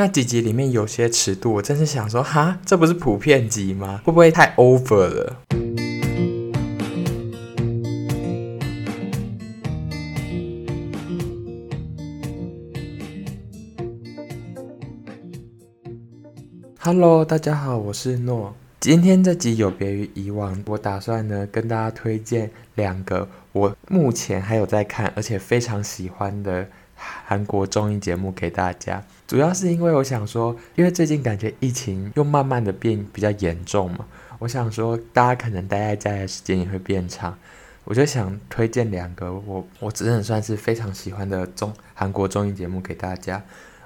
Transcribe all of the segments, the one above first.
那几集里面有些尺度，我真是想说，哈，这不是普遍级吗？会不会太 over 了？Hello，大家好，我是诺。今天这集有别于以往，我打算呢跟大家推荐两个我目前还有在看，而且非常喜欢的韩国综艺节目给大家。主要是因为我想说，因为最近感觉疫情又慢慢的变比较严重嘛，我想说大家可能待在家的时间也会变长，我就想推荐两个我我只能算是非常喜欢的综韩国综艺节目给大家。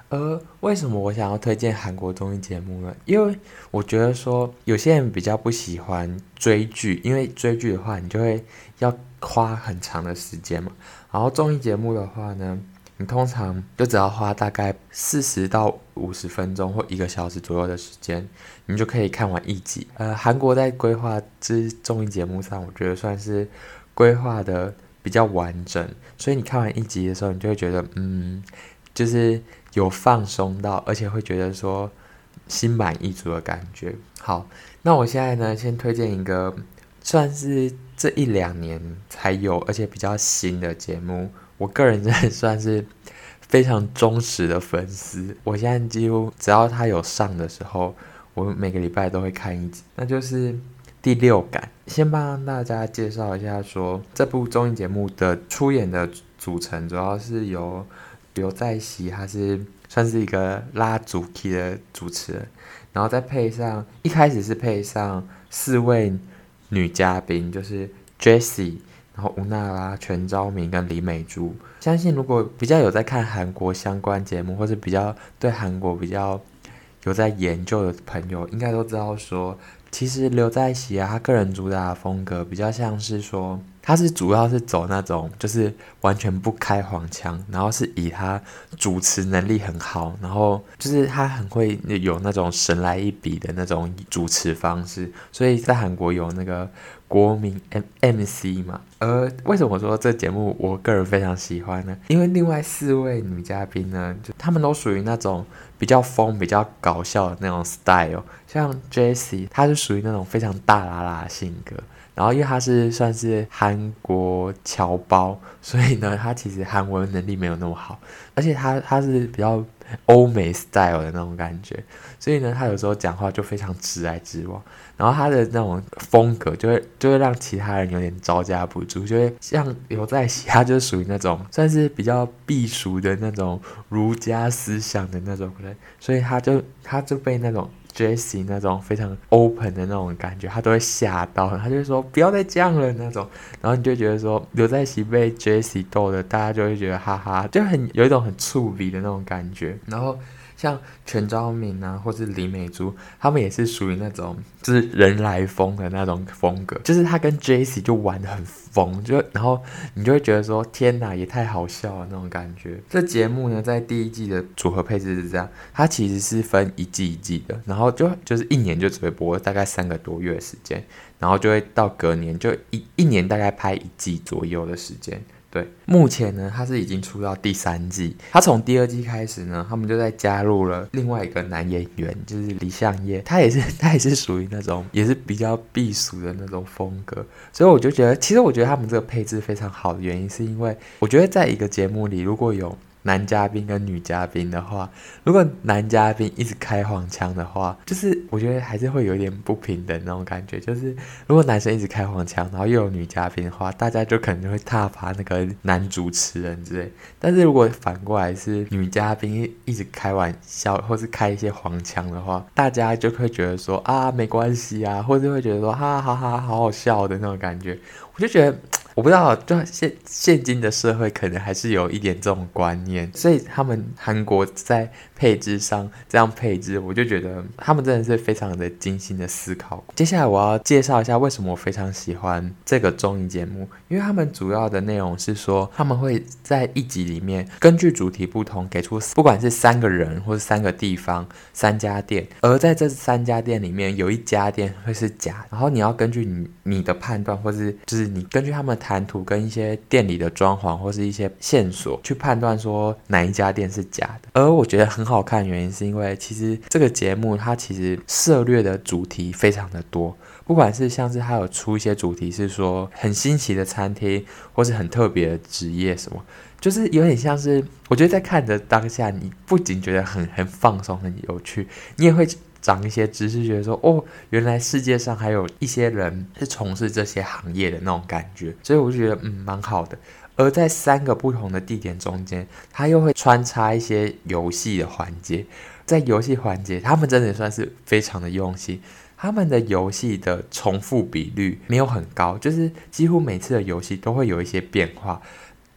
呃，为什么我想要推荐韩国综艺节目呢？因为我觉得说有些人比较不喜欢追剧，因为追剧的话，你就会要花很长的时间嘛。然后综艺节目的话呢，你通常就只要花大概四十到五十分钟或一个小时左右的时间，你就可以看完一集。呃，韩国在规划之综艺节目上，我觉得算是规划的比较完整，所以你看完一集的时候，你就会觉得，嗯，就是。有放松到，而且会觉得说心满意足的感觉。好，那我现在呢，先推荐一个算是这一两年才有，而且比较新的节目。我个人真的算是非常忠实的粉丝。我现在几乎只要他有上的时候，我每个礼拜都会看一集。那就是第六感。先帮大家介绍一下说，这部综艺节目的出演的组成，主要是由。刘在熙，他是算是一个拉主 key 的主持人，然后再配上一开始是配上四位女嘉宾，就是 Jessie，然后吴娜拉、全昭明跟李美珠。相信如果比较有在看韩国相关节目，或是比较对韩国比较有在研究的朋友，应该都知道说，其实刘在锡啊，他个人主打的风格比较像是说。他是主要是走那种，就是完全不开黄腔，然后是以他主持能力很好，然后就是他很会有那种神来一笔的那种主持方式，所以在韩国有那个国民 M MC 嘛。而为什么说这节目我个人非常喜欢呢？因为另外四位女嘉宾呢，就她们都属于那种比较疯、比较搞笑的那种 style，像 Jessie，她是属于那种非常大啦啦的性格。然后，因为他是算是韩国侨胞，所以呢，他其实韩文能力没有那么好，而且他他是比较欧美 style 的那种感觉，所以呢，他有时候讲话就非常直来直往，然后他的那种风格就会就会让其他人有点招架不住，就会像刘在锡，他就属于那种算是比较避俗的那种儒家思想的那种人，所以他就他就被那种。Jesse 那种非常 open 的那种感觉，他都会吓到，他就说不要再这样了那种，然后你就觉得说刘在熙被 Jesse 逗的，大家就会觉得哈哈，就很有一种很触鼻的那种感觉，然后。像全昭敏啊，或是李美珠，他们也是属于那种就是人来疯的那种风格，就是他跟 j c 就玩得很疯，就然后你就会觉得说天哪，也太好笑了那种感觉。这节目呢，在第一季的组合配置是这样，它其实是分一季一季的，然后就就是一年就只会播大概三个多月的时间，然后就会到隔年就一一年大概拍一季左右的时间。对，目前呢，他是已经出到第三季。他从第二季开始呢，他们就在加入了另外一个男演员，就是李相烨。他也是，他也是属于那种，也是比较避暑的那种风格。所以我就觉得，其实我觉得他们这个配置非常好的原因，是因为我觉得在一个节目里，如果有。男嘉宾跟女嘉宾的话，如果男嘉宾一直开黄腔的话，就是我觉得还是会有点不平等那种感觉。就是如果男生一直开黄腔，然后又有女嘉宾的话，大家就可能就会挞伐那个男主持人之类。但是如果反过来是女嘉宾一直开玩笑，或是开一些黄腔的话，大家就会觉得说啊没关系啊，或者会觉得说哈哈哈好好笑的那种感觉。我就觉得。我不知道，就现现今的社会可能还是有一点这种观念，所以他们韩国在配置上这样配置，我就觉得他们真的是非常的精心的思考。接下来我要介绍一下为什么我非常喜欢这个综艺节目，因为他们主要的内容是说他们会在一集里面根据主题不同给出不管是三个人或是三个地方三家店，而在这三家店里面有一家店会是假，然后你要根据你你的判断或是就是你根据他们。谈吐跟一些店里的装潢或是一些线索去判断说哪一家店是假的。而我觉得很好看的原因是因为其实这个节目它其实涉猎的主题非常的多，不管是像是它有出一些主题是说很新奇的餐厅或是很特别的职业什么。就是有点像是，我觉得在看的当下，你不仅觉得很很放松、很有趣，你也会长一些知识，觉得说，哦，原来世界上还有一些人是从事这些行业的那种感觉，所以我就觉得，嗯，蛮好的。而在三个不同的地点中间，它又会穿插一些游戏的环节，在游戏环节，他们真的算是非常的用心，他们的游戏的重复比率没有很高，就是几乎每次的游戏都会有一些变化。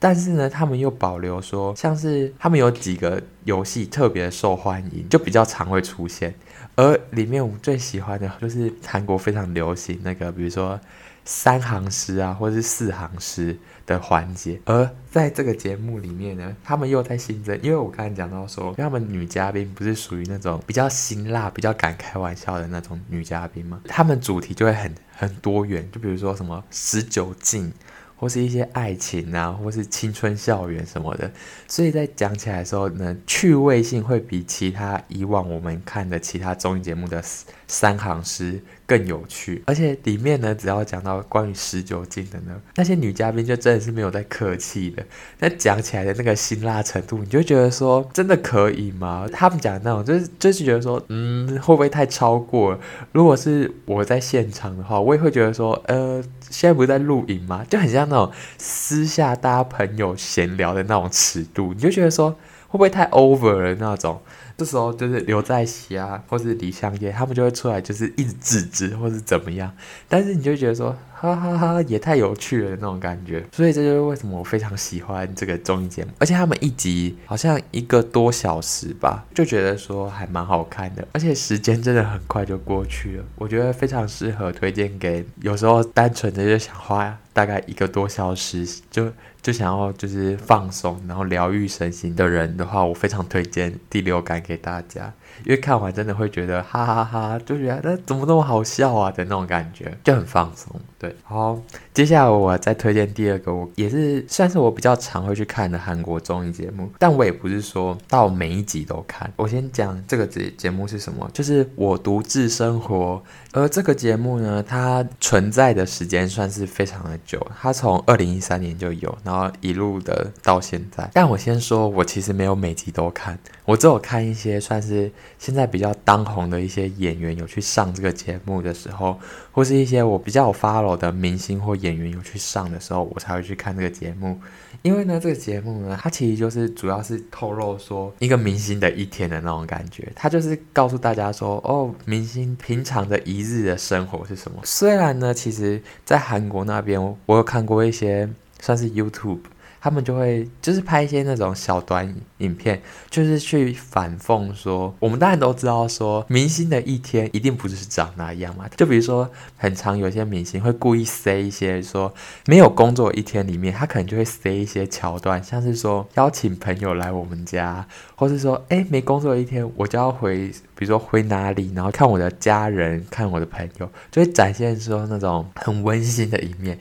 但是呢，他们又保留说，像是他们有几个游戏特别受欢迎，就比较常会出现。而里面我最喜欢的就是韩国非常流行那个，比如说三行诗啊，或者是四行诗的环节。而在这个节目里面呢，他们又在新增，因为我刚才讲到说，他们女嘉宾不是属于那种比较辛辣、比较敢开玩笑的那种女嘉宾吗？他们主题就会很很多元，就比如说什么十九禁。或是一些爱情啊，或是青春校园什么的，所以在讲起来的时候呢，趣味性会比其他以往我们看的其他综艺节目的三行诗更有趣。而且里面呢，只要讲到关于十九禁的呢，那些女嘉宾就真的是没有在客气的。那讲起来的那个辛辣程度，你就觉得说，真的可以吗？他们讲的那种，就是就是觉得说，嗯，会不会太超过了？如果是我在现场的话，我也会觉得说，呃。现在不是在录影吗？就很像那种私下大家朋友闲聊的那种尺度，你就觉得说会不会太 over 了那种？这时候就是刘在锡啊，或是李相叶，他们就会出来，就是一直制止或是怎么样。但是你就觉得说，哈哈哈，也太有趣了那种感觉。所以这就是为什么我非常喜欢这个综艺节目，而且他们一集好像一个多小时吧，就觉得说还蛮好看的，而且时间真的很快就过去了。我觉得非常适合推荐给有时候单纯的就想花大概一个多小时就。就想要就是放松，然后疗愈身心的人的话，我非常推荐第六感给大家，因为看完真的会觉得哈哈哈哈，就觉得怎么那么好笑啊的那种感觉，就很放松。对，好，接下来我再推荐第二个，我也是算是我比较常会去看的韩国综艺节目，但我也不是说到每一集都看。我先讲这个节节目是什么，就是我独自生活。而这个节目呢，它存在的时间算是非常的久，它从二零一三年就有，然后一路的到现在。但我先说，我其实没有每集都看，我只有看一些算是现在比较当红的一些演员有去上这个节目的时候，或是一些我比较 follow 的明星或演员有去上的时候，我才会去看这个节目。因为呢，这个节目呢，它其实就是主要是透露说一个明星的一天的那种感觉，它就是告诉大家说，哦，明星平常的一日的生活是什么。虽然呢，其实在韩国那边，我有看过一些算是 YouTube。他们就会就是拍一些那种小短影片，就是去反讽说，我们当然都知道说，明星的一天一定不是长那样嘛。就比如说，很常有些明星会故意塞一些说，没有工作一天里面，他可能就会塞一些桥段，像是说邀请朋友来我们家，或是说，诶，没工作一天，我就要回，比如说回哪里，然后看我的家人，看我的朋友，就会展现说那种很温馨的一面。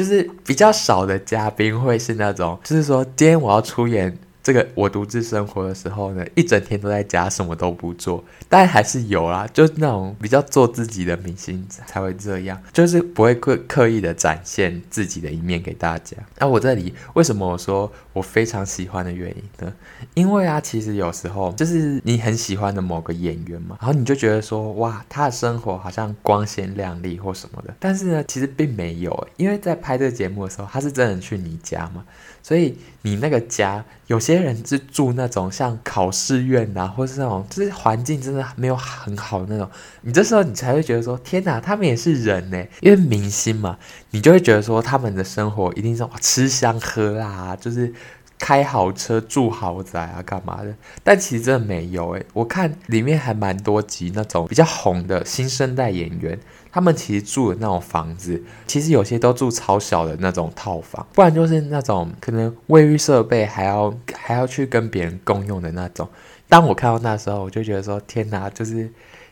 就是比较少的嘉宾会是那种，就是说今天我要出演这个我独自生活的时候呢，一整天都在家什么都不做，但还是有啦，就是那种比较做自己的明星才会这样，就是不会刻刻意的展现自己的一面给大家。那我这里为什么我说我非常喜欢的原因呢？因为啊，其实有时候就是你很喜欢的某个演员嘛，然后你就觉得说哇，他的生活好像光鲜亮丽或什么的，但是呢，其实并没有，因为在拍这个节目的时候，他是真的去你家嘛。所以你那个家，有些些人是住那种像考试院呐、啊，或是那种就是环境真的没有很好的那种。你这时候你才会觉得说，天哪，他们也是人呢，因为明星嘛，你就会觉得说他们的生活一定是吃香喝辣啊，就是开豪车住豪宅啊，干嘛的？但其实真的没有诶，我看里面还蛮多集那种比较红的新生代演员。他们其实住的那种房子，其实有些都住超小的那种套房，不然就是那种可能卫浴设备还要还要去跟别人共用的那种。当我看到那时候，我就觉得说：天哪，就是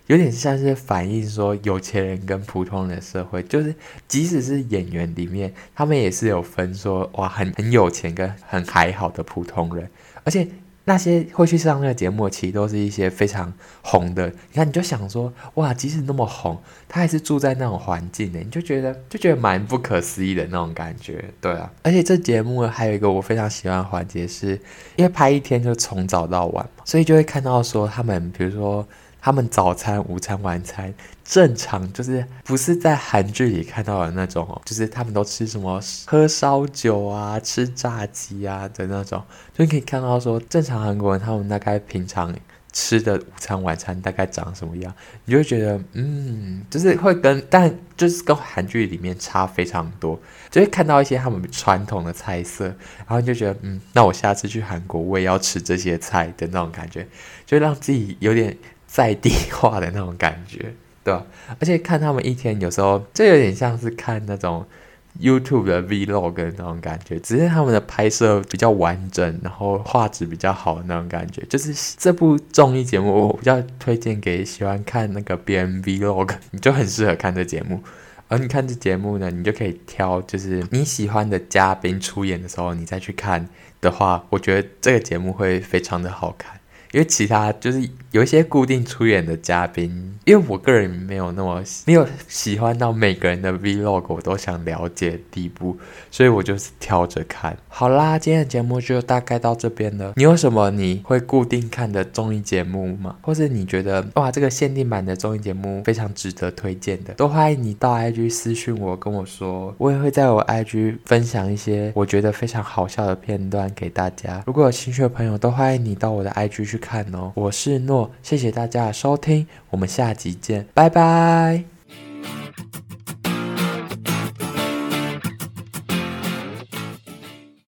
有点像是反映说有钱人跟普通人的社会，就是即使是演员里面，他们也是有分说哇，很很有钱跟很还好的普通人，而且。那些会去上那个节目，其实都是一些非常红的。你看，你就想说，哇，即使那么红，他还是住在那种环境呢，你就觉得就觉得蛮不可思议的那种感觉，对啊。而且这节目还有一个我非常喜欢的环节，是因为拍一天就从早到晚嘛，所以就会看到说他们，比如说。他们早餐、午餐、晚餐正常，就是不是在韩剧里看到的那种哦，就是他们都吃什么喝烧酒啊、吃炸鸡啊的那种，就可以看到说正常韩国人他们大概平常吃的午餐、晚餐大概长什么样，你就会觉得嗯，就是会跟但就是跟韩剧里面差非常多，就会看到一些他们传统的菜色，然后你就觉得嗯，那我下次去韩国我也要吃这些菜的那种感觉，就让自己有点。在地化的那种感觉，对吧？而且看他们一天，有时候就有点像是看那种 YouTube 的 Vlog 的那种感觉，只是他们的拍摄比较完整，然后画质比较好的那种感觉。就是这部综艺节目，我比较推荐给喜欢看那个别人 Vlog，你就很适合看这节目。而你看这节目呢，你就可以挑就是你喜欢的嘉宾出演的时候，你再去看的话，我觉得这个节目会非常的好看。因为其他就是有一些固定出演的嘉宾，因为我个人没有那么没有喜欢到每个人的 Vlog，我都想了解的地步，所以我就是挑着看。好啦，今天的节目就大概到这边了。你有什么你会固定看的综艺节目吗？或是你觉得哇，这个限定版的综艺节目非常值得推荐的，都欢迎你到 IG 私讯我，跟我说，我也会在我 IG 分享一些我觉得非常好笑的片段给大家。如果有兴趣的朋友，都欢迎你到我的 IG 去看哦，我是诺，谢谢大家收听，我们下集见，拜拜。